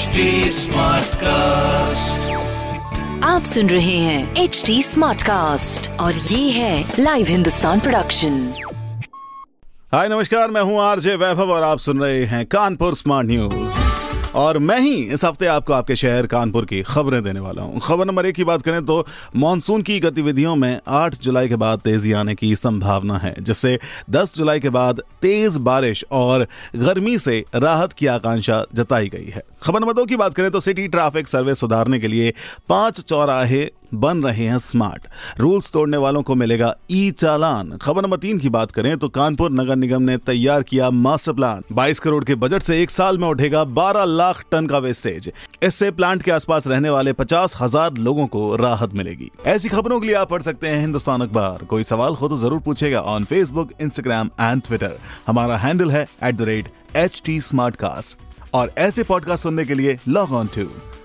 HD cast आप सुन रहे हैं एच डी स्मार्ट कास्ट और ये है लाइव हिंदुस्तान प्रोडक्शन हाय नमस्कार मैं हूँ आरजे वैभव और आप सुन रहे हैं कानपुर स्मार्ट न्यूज़ और मैं ही इस हफ़्ते आपको आपके शहर कानपुर की खबरें देने वाला हूँ। खबर नंबर एक की बात करें तो मानसून की गतिविधियों में 8 जुलाई के बाद तेज़ी आने की संभावना है, जिससे 10 जुलाई के बाद तेज बारिश और गर्मी से राहत की आकांक्षा जताई गई है। खबर नंबर दो की बात करें तो सिटी ट्रैफ़िक सर्विस सुधारने के लिए पाँच चौराहे बन रहे हैं स्मार्ट। रूल्स तोड़ने वालों को मिलेगा ई चालान खबर नंबर तीन की बात करें तो कानपुर नगर निगम ने तैयार किया मास्टर प्लान। 22 करोड़ के बजट से एक साल में उठेगा 12 लाख टन का वेस्टेज। इससे प्लांट के आसपास रहने वाले पचास हज़ार लोगों को राहत मिलेगी। ऐसी खबरों के लिए आप पढ़ सकते हैं हिंदुस्तान अखबार। कोई सवाल हो तो ज़रूर पूछेगा on Facebook Instagram and Twitter हमारा हैंडल है एट और ऐसे पॉडकास्ट सुनने के लिए लॉग ऑन टू